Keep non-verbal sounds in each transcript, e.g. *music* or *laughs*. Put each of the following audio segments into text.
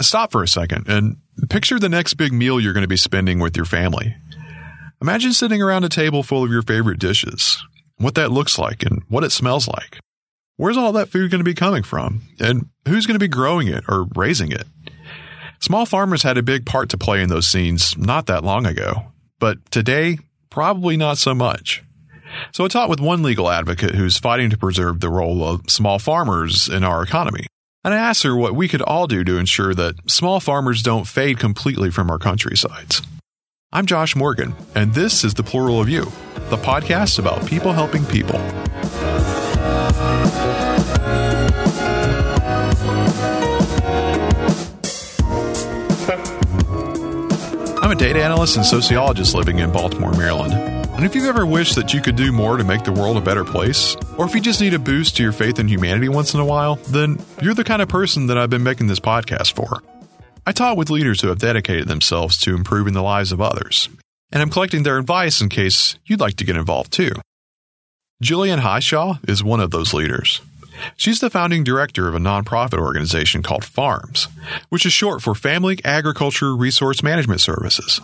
Stop for a second and picture the next big meal you're going to be spending with your family. Imagine sitting around a table full of your favorite dishes, what that looks like and what it smells like. Where's all that food going to be coming from? And who's going to be growing it or raising it? Small farmers had a big part to play in those scenes not that long ago, but today, probably not so much. So I talked with one legal advocate who's fighting to preserve the role of small farmers in our economy. And I asked her what we could all do to ensure that small farmers don't fade completely from our countrysides. I'm Josh Morgan, and this is The Plural of You, the podcast about people helping people. I'm a data analyst and sociologist living in Baltimore, Maryland. And if you've ever wished that you could do more to make the world a better place, or if you just need a boost to your faith in humanity once in a while, then you're the kind of person that I've been making this podcast for. I talk with leaders who have dedicated themselves to improving the lives of others, and I'm collecting their advice in case you'd like to get involved too. Jillian Hishaw is one of those leaders. She's the founding director of a nonprofit organization called FARMS, which is short for Family Agriculture Resource Management Services.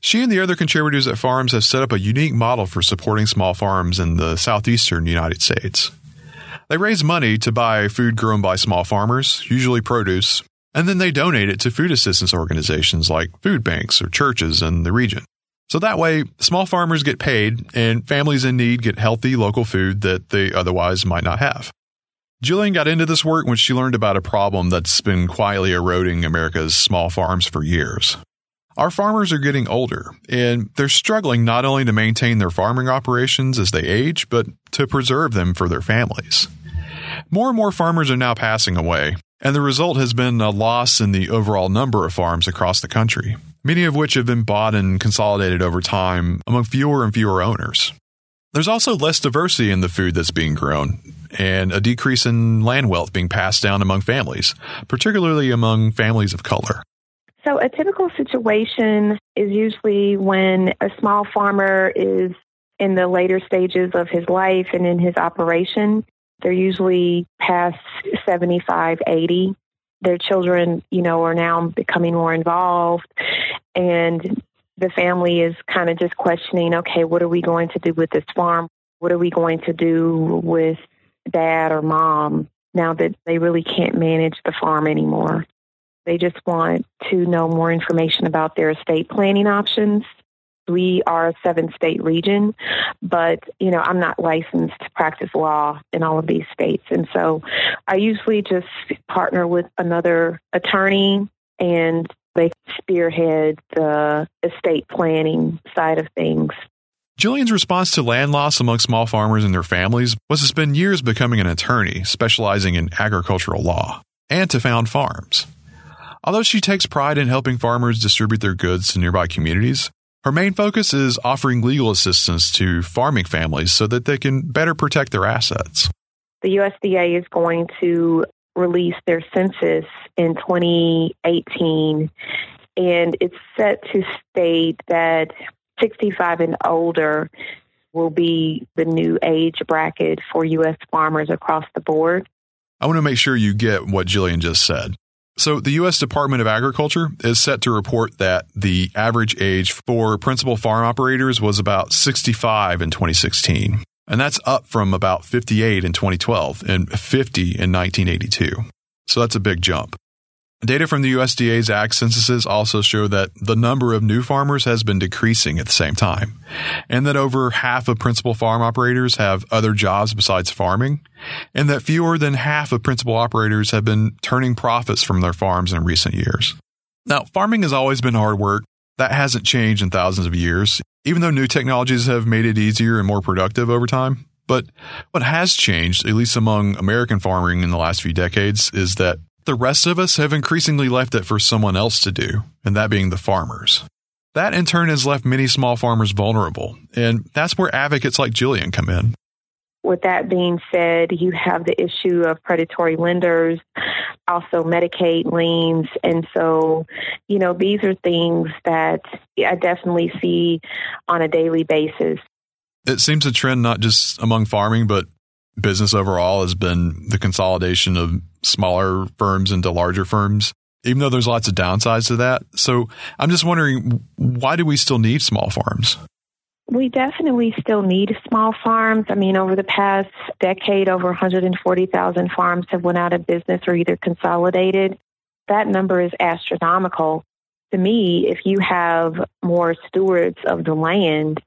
She and the other contributors at Farms have set up a unique model for supporting small farms in the southeastern United States. They raise money to buy food grown by small farmers, usually produce, and then they donate it to food assistance organizations like food banks or churches in the region. So that way, small farmers get paid and families in need get healthy local food that they otherwise might not have. Jillian got into this work when she learned about a problem that's been quietly eroding America's small farms for years. Our farmers are getting older, and they're struggling not only to maintain their farming operations as they age, but to preserve them for their families. More and more farmers are now passing away, and the result has been a loss in the overall number of farms across the country, many of which have been bought and consolidated over time among fewer and fewer owners. There's also less diversity in the food that's being grown, and a decrease in land wealth being passed down among families, particularly among families of color. So, a typical situation is usually when a small farmer is in the later stages of his life and in his operation. They're usually past 75, 80. Their children, you know, are now becoming more involved. And the family is kind of just questioning okay, what are we going to do with this farm? What are we going to do with dad or mom now that they really can't manage the farm anymore? They just want to know more information about their estate planning options. We are a seven state region, but you know, I'm not licensed to practice law in all of these states. And so I usually just partner with another attorney and they spearhead the estate planning side of things. Jillian's response to land loss among small farmers and their families was to spend years becoming an attorney specializing in agricultural law and to found farms. Although she takes pride in helping farmers distribute their goods to nearby communities, her main focus is offering legal assistance to farming families so that they can better protect their assets. The USDA is going to release their census in 2018, and it's set to state that 65 and older will be the new age bracket for U.S. farmers across the board. I want to make sure you get what Jillian just said. So, the U.S. Department of Agriculture is set to report that the average age for principal farm operators was about 65 in 2016. And that's up from about 58 in 2012 and 50 in 1982. So, that's a big jump. Data from the USDA's ag censuses also show that the number of new farmers has been decreasing at the same time, and that over half of principal farm operators have other jobs besides farming, and that fewer than half of principal operators have been turning profits from their farms in recent years. Now, farming has always been hard work. That hasn't changed in thousands of years, even though new technologies have made it easier and more productive over time. But what has changed, at least among American farming in the last few decades, is that the rest of us have increasingly left it for someone else to do, and that being the farmers. That in turn has left many small farmers vulnerable, and that's where advocates like Jillian come in. With that being said, you have the issue of predatory lenders, also Medicaid liens. And so, you know, these are things that I definitely see on a daily basis. It seems a trend not just among farming, but business overall has been the consolidation of smaller firms into larger firms. even though there's lots of downsides to that. So I'm just wondering, why do we still need small farms? We definitely still need small farms. I mean, over the past decade, over 140,000 farms have went out of business or either consolidated. That number is astronomical. To me, if you have more stewards of the land,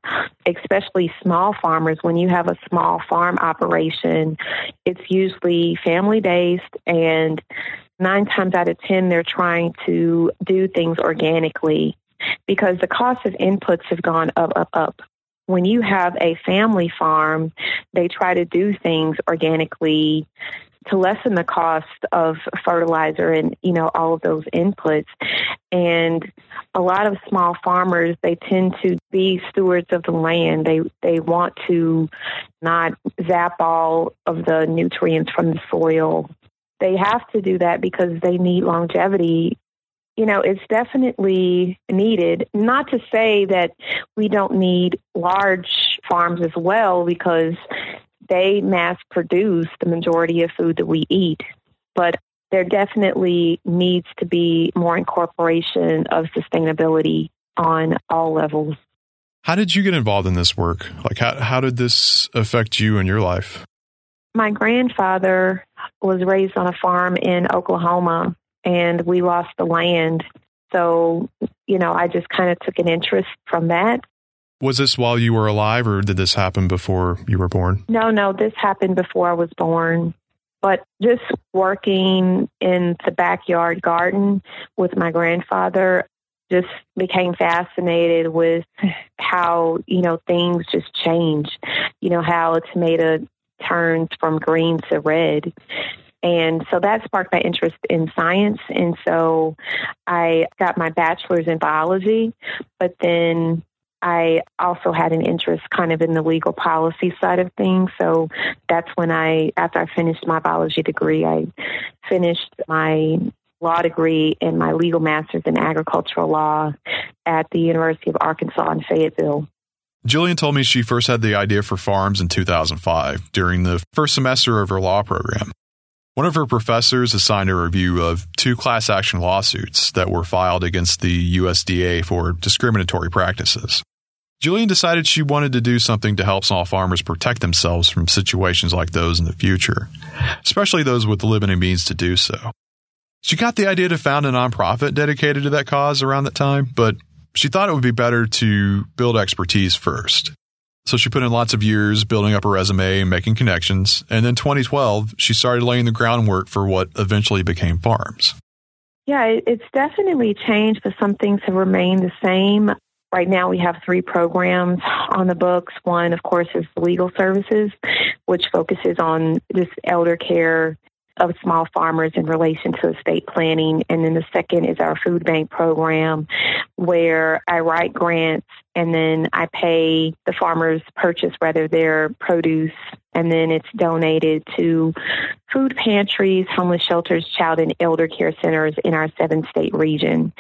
especially small farmers, when you have a small farm operation, it's usually family based and nine times out of 10, they're trying to do things organically because the cost of inputs have gone up, up, up. When you have a family farm, they try to do things organically to lessen the cost of fertilizer and you know all of those inputs and a lot of small farmers they tend to be stewards of the land they they want to not zap all of the nutrients from the soil they have to do that because they need longevity. You know, it's definitely needed. Not to say that we don't need large farms as well, because they mass produce the majority of food that we eat. But there definitely needs to be more incorporation of sustainability on all levels. How did you get involved in this work? Like, how, how did this affect you and your life? My grandfather was raised on a farm in Oklahoma and we lost the land. So, you know, I just kind of took an interest from that. Was this while you were alive or did this happen before you were born? No, no, this happened before I was born. But just working in the backyard garden with my grandfather, just became fascinated with how, you know, things just change. You know, how a tomato turns from green to red. And so that sparked my interest in science. And so I got my bachelor's in biology, but then I also had an interest kind of in the legal policy side of things. So that's when I, after I finished my biology degree, I finished my law degree and my legal master's in agricultural law at the University of Arkansas in Fayetteville. Jillian told me she first had the idea for farms in 2005 during the first semester of her law program. One of her professors assigned a review of two class action lawsuits that were filed against the USDA for discriminatory practices. Jillian decided she wanted to do something to help small farmers protect themselves from situations like those in the future, especially those with the limited means to do so. She got the idea to found a nonprofit dedicated to that cause around that time, but she thought it would be better to build expertise first. So she put in lots of years building up a resume and making connections. And then 2012, she started laying the groundwork for what eventually became farms. Yeah, it's definitely changed, but some things have remained the same. Right now, we have three programs on the books. One, of course, is the legal services, which focuses on just elder care of small farmers in relation to estate planning. And then the second is our food bank program, where I write grants and then I pay the farmers purchase rather their produce and then it's donated to food pantries, homeless shelters, child and elder care centers in our seven state region.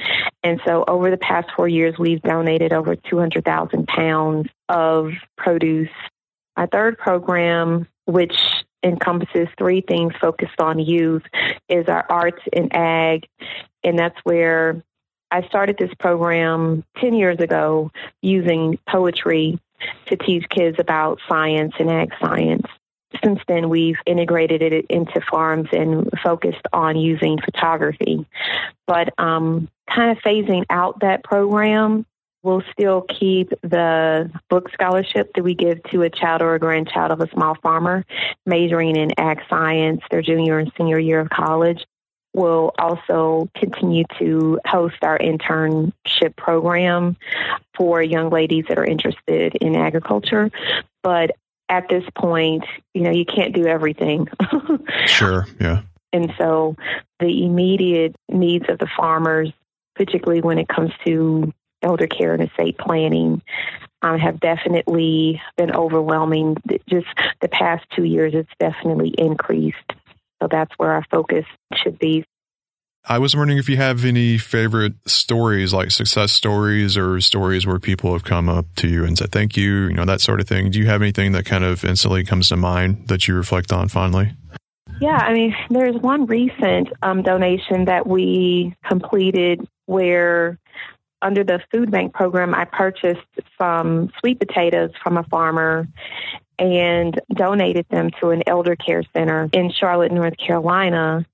And so over the past four years, we've donated over 200,000 pounds of produce. Our third program, which encompasses three things focused on youth is our arts and ag and that's where I started this program 10 years ago using poetry to teach kids about science and ag science. Since then, we've integrated it into farms and focused on using photography. But um, kind of phasing out that program We'll still keep the book scholarship that we give to a child or a grandchild of a small farmer majoring in ag science, their junior and senior year of college. We'll also continue to host our internship program for young ladies that are interested in agriculture. But at this point, you know, you can't do everything. *laughs* sure, yeah. And so the immediate needs of the farmers, particularly when it comes to elder care and estate planning um, have definitely been overwhelming. Just the past two years, it's definitely increased. So that's where our focus should be. I was wondering if you have any favorite stories, like success stories or stories where people have come up to you and said thank you, you know, that sort of thing. Do you have anything that kind of instantly comes to mind that you reflect on fondly? Yeah, I mean, there's one recent um, donation that we completed where under the food bank program, I purchased some sweet potatoes from a farmer and donated them to an elder care center in Charlotte, North Carolina.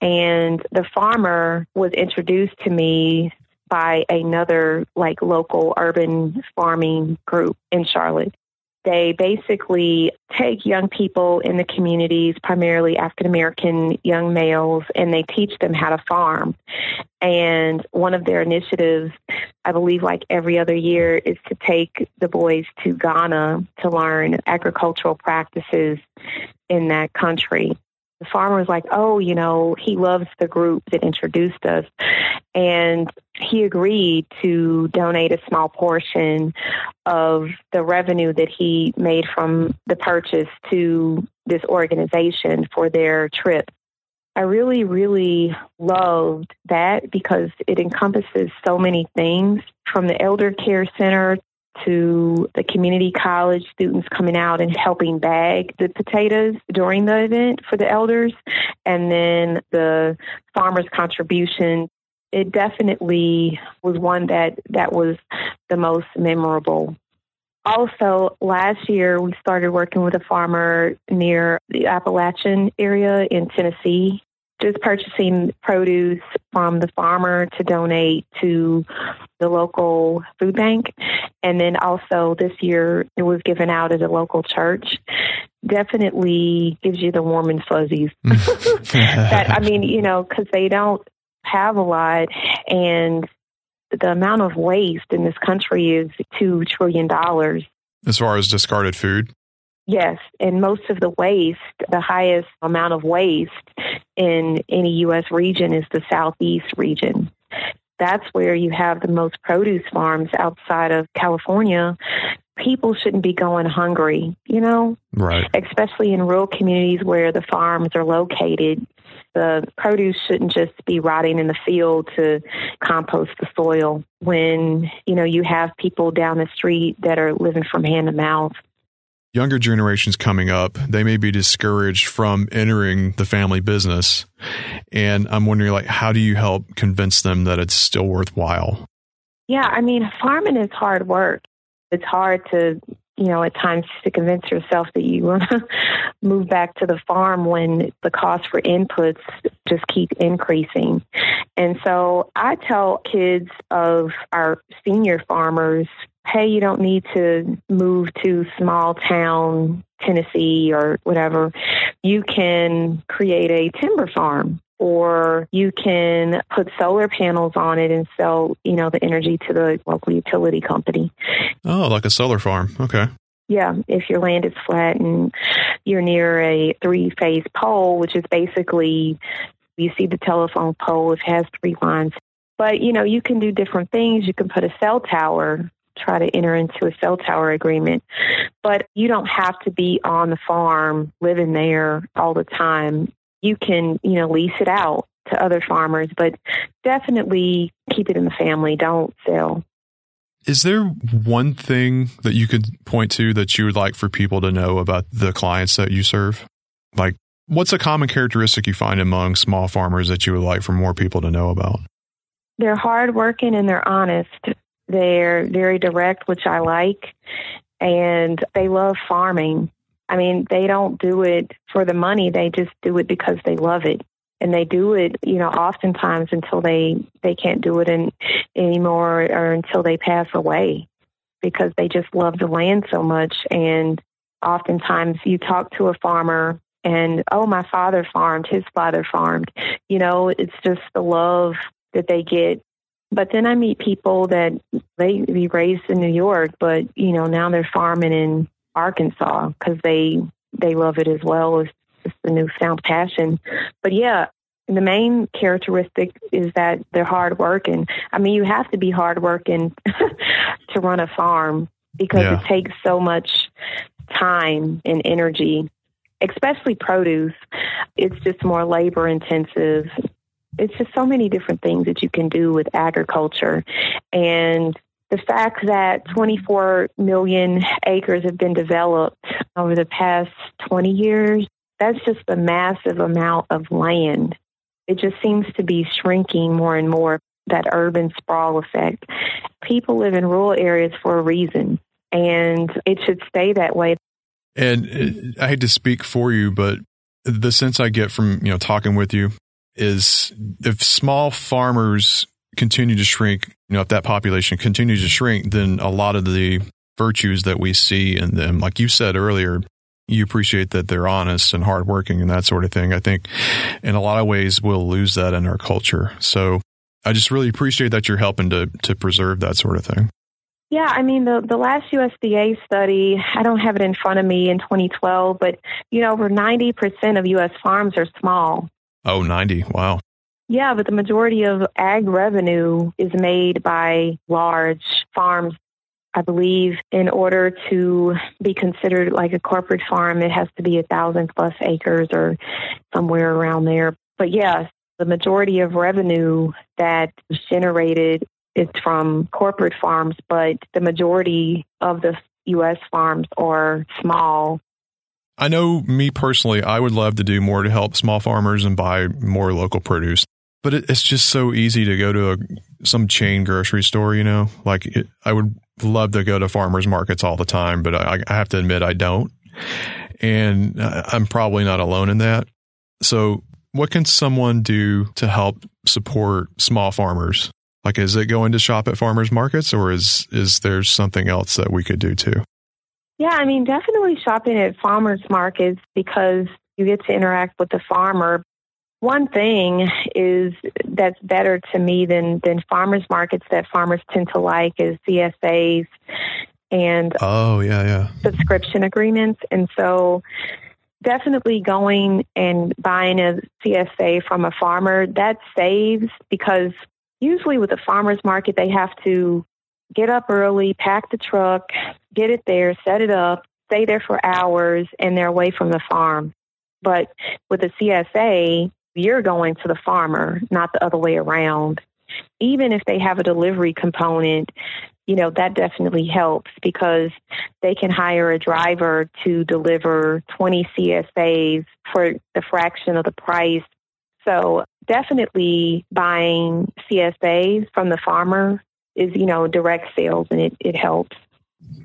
And the farmer was introduced to me by another like local urban farming group in Charlotte. They basically take young people in the communities, primarily African American young males, and they teach them how to farm. And one of their initiatives, I believe, like every other year, is to take the boys to Ghana to learn agricultural practices in that country the farmer was like, oh, you know, he loves the group that introduced us. And he agreed to donate a small portion of the revenue that he made from the purchase to this organization for their trip. I really, really loved that because it encompasses so many things from the elder care center to the community college students coming out and helping bag the potatoes during the event for the elders, and then the farmers' contribution. It definitely was one that that was the most memorable. Also, last year we started working with a farmer near the Appalachian area in Tennessee just purchasing produce from the farmer to donate to the local food bank. And then also this year it was given out at a local church. Definitely gives you the warm and fuzzies. Mm. *laughs* that, I mean, you know, because they don't have a lot and the amount of waste in this country is $2 trillion. As far as discarded food? Yes, and most of the waste, the highest amount of waste in any U.S. region is the Southeast region. That's where you have the most produce farms outside of California. People shouldn't be going hungry, you know? Right. Especially in rural communities where the farms are located. The produce shouldn't just be rotting in the field to compost the soil when, you know, you have people down the street that are living from hand to mouth younger generations coming up, they may be discouraged from entering the family business. And I'm wondering, like, how do you help convince them that it's still worthwhile? Yeah, I mean, farming is hard work. It's hard to, you know, at times to convince yourself that you want to *laughs* move back to the farm when the cost for inputs just keep increasing. And so I tell kids of our senior farmers hey, you don't need to move to small town Tennessee or whatever. You can create a timber farm or you can put solar panels on it and sell, you know, the energy to the local utility company. Oh, like a solar farm. Okay. Yeah, if your land is flat and you're near a three phase pole, which is basically you see the telephone pole, it has three lines. But you know, you can do different things. You can put a cell tower try to enter into a cell tower agreement. But you don't have to be on the farm living there all the time. You can, you know, lease it out to other farmers, but definitely keep it in the family. Don't sell. Is there one thing that you could point to that you would like for people to know about the clients that you serve? Like, what's a common characteristic you find among small farmers that you would like for more people to know about? They're hardworking and they're honest. They're very direct, which I like, and they love farming. I mean, they don't do it for the money, they just do it because they love it. And they do it, you know, oftentimes until they they can't do it in, anymore or until they pass away because they just love the land so much. And oftentimes you talk to a farmer and, oh, my father farmed, his father farmed. You know, it's just the love that they get but then I meet people that they be raised in New York, but you know now they're farming in Arkansas because they they love it as well as just the newfound passion. But yeah, the main characteristic is that they're hardworking. I mean, you have to be hardworking *laughs* to run a farm because yeah. it takes so much time and energy, especially produce. It's just more labor intensive it's just so many different things that you can do with agriculture. And the fact that 24 million acres have been developed over the past 20 years, that's just a massive amount of land. It just seems to be shrinking more and more, that urban sprawl effect. People live in rural areas for a reason, and it should stay that way. And uh, I hate to speak for you, but the sense I get from, you know, talking with you is if small farmers continue to shrink, you know, if that population continues to shrink, then a lot of the virtues that we see in them, like you said earlier, you appreciate that they're honest and hardworking and that sort of thing. I think in a lot of ways we'll lose that in our culture. So I just really appreciate that you're helping to to preserve that sort of thing. Yeah, I mean the the last USDA study, I don't have it in front of me in 2012, but you know over 90% of US farms are small. Oh, 90. Wow. Yeah, but the majority of ag revenue is made by large farms I believe in order to be considered like a corporate farm, it has to be a thousand plus acres or somewhere around there. But yes, the majority of revenue that is generated is from corporate farms, but the majority of the U.S. farms are small. I know me personally, I would love to do more to help small farmers and buy more local produce. But it, it's just so easy to go to a, some chain grocery store, you know? Like, it, I would love to go to farmers markets all the time, but I, I have to admit I don't. And I'm probably not alone in that. So, what can someone do to help support small farmers? Like, is it going to shop at farmers markets, or is is there something else that we could do too? Yeah, I mean, definitely shopping at farmers markets because you get to interact with the farmer, one thing is that's better to me than than farmers markets that farmers tend to like is CSAs and oh yeah yeah subscription agreements and so definitely going and buying a CSA from a farmer that saves because usually with a farmers market they have to get up early, pack the truck, get it there, set it up, stay there for hours and they're away from the farm. But with a CSA, you're going to the farmer, not the other way around. Even if they have a delivery component, you know, that definitely helps because they can hire a driver to deliver 20 CSAs for the fraction of the price. So definitely buying CSAs from the farmer is, you know, direct sales and it, it helps.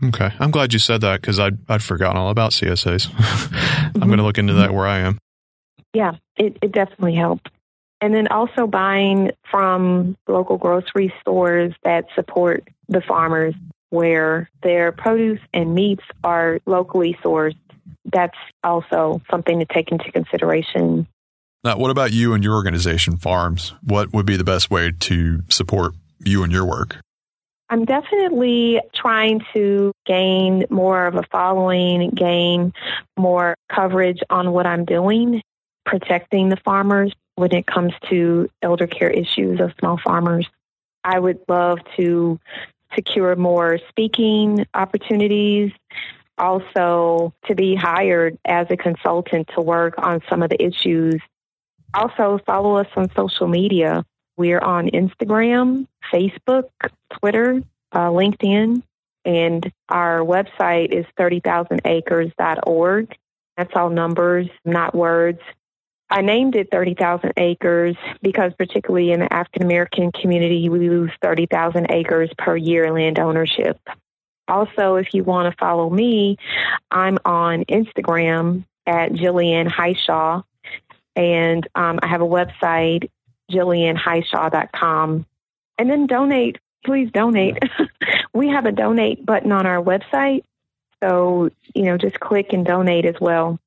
Okay. I'm glad you said that because I'd, I'd forgotten all about CSAs. *laughs* I'm going to look into that where I am yeah, it, it definitely helps. And then also buying from local grocery stores that support the farmers where their produce and meats are locally sourced. That's also something to take into consideration. Now, what about you and your organization, Farms? What would be the best way to support you and your work? I'm definitely trying to gain more of a following, gain more coverage on what I'm doing protecting the farmers when it comes to elder care issues of small farmers. I would love to secure more speaking opportunities, also to be hired as a consultant to work on some of the issues. Also, follow us on social media. We're on Instagram, Facebook, Twitter, uh, LinkedIn, and our website is 30,000acres.org. That's all numbers, not words. I named it 30,000 acres because, particularly in the African American community, we lose 30,000 acres per year in land ownership. Also, if you want to follow me, I'm on Instagram at Jillian Hishaw, and um, I have a website, jillianhishaw.com. And then donate, please donate. *laughs* we have a donate button on our website, so you know, just click and donate as well.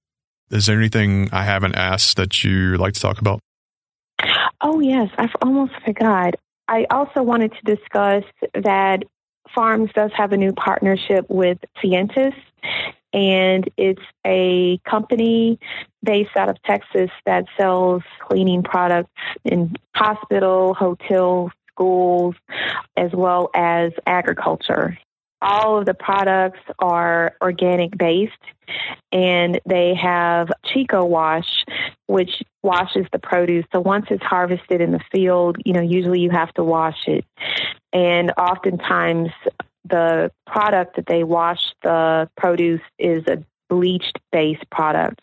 Is there anything I haven't asked that you like to talk about? Oh, yes. I've almost forgot. I also wanted to discuss that Farms does have a new partnership with Cientus, and it's a company based out of Texas that sells cleaning products in hospital, hotel, schools, as well as agriculture all of the products are organic based and they have Chico wash, which washes the produce. So once it's harvested in the field, you know, usually you have to wash it. And oftentimes the product that they wash the produce is a bleached based product.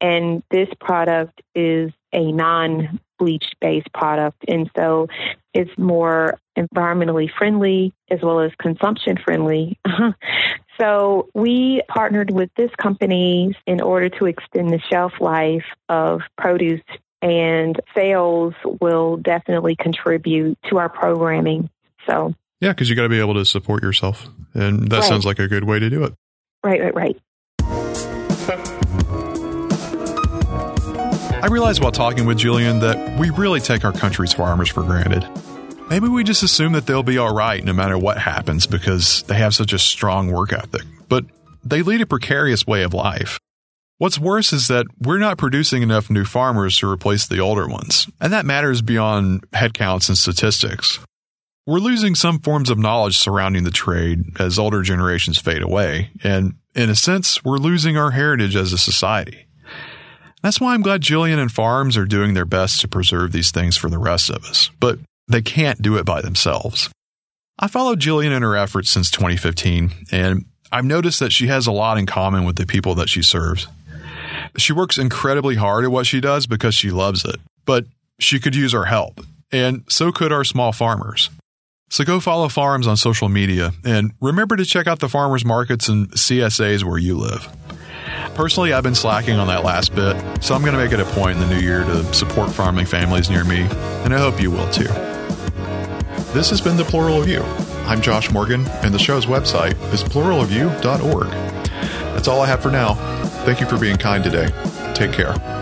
And this product is a non bleached based product. And so it's more environmentally friendly as well as consumption friendly. *laughs* so we partnered with this company in order to extend the shelf life of produce and sales will definitely contribute to our programming. So yeah, because you got to be able to support yourself, and that right. sounds like a good way to do it. Right, right, right. I realized while talking with Jillian that we really take our country's farmers for granted. Maybe we just assume that they'll be all right no matter what happens because they have such a strong work ethic, but they lead a precarious way of life. What's worse is that we're not producing enough new farmers to replace the older ones, and that matters beyond headcounts and statistics. We're losing some forms of knowledge surrounding the trade as older generations fade away, and in a sense, we're losing our heritage as a society. That's why I'm glad Jillian and Farms are doing their best to preserve these things for the rest of us, but they can't do it by themselves. I followed Jillian in her efforts since 2015, and I've noticed that she has a lot in common with the people that she serves. She works incredibly hard at what she does because she loves it, but she could use our help, and so could our small farmers. So go follow Farms on social media and remember to check out the farmers markets and CSAs where you live. Personally, I've been slacking on that last bit, so I'm going to make it a point in the new year to support farming families near me, and I hope you will too. This has been The Plural of You. I'm Josh Morgan, and the show's website is pluralofyou.org. That's all I have for now. Thank you for being kind today. Take care.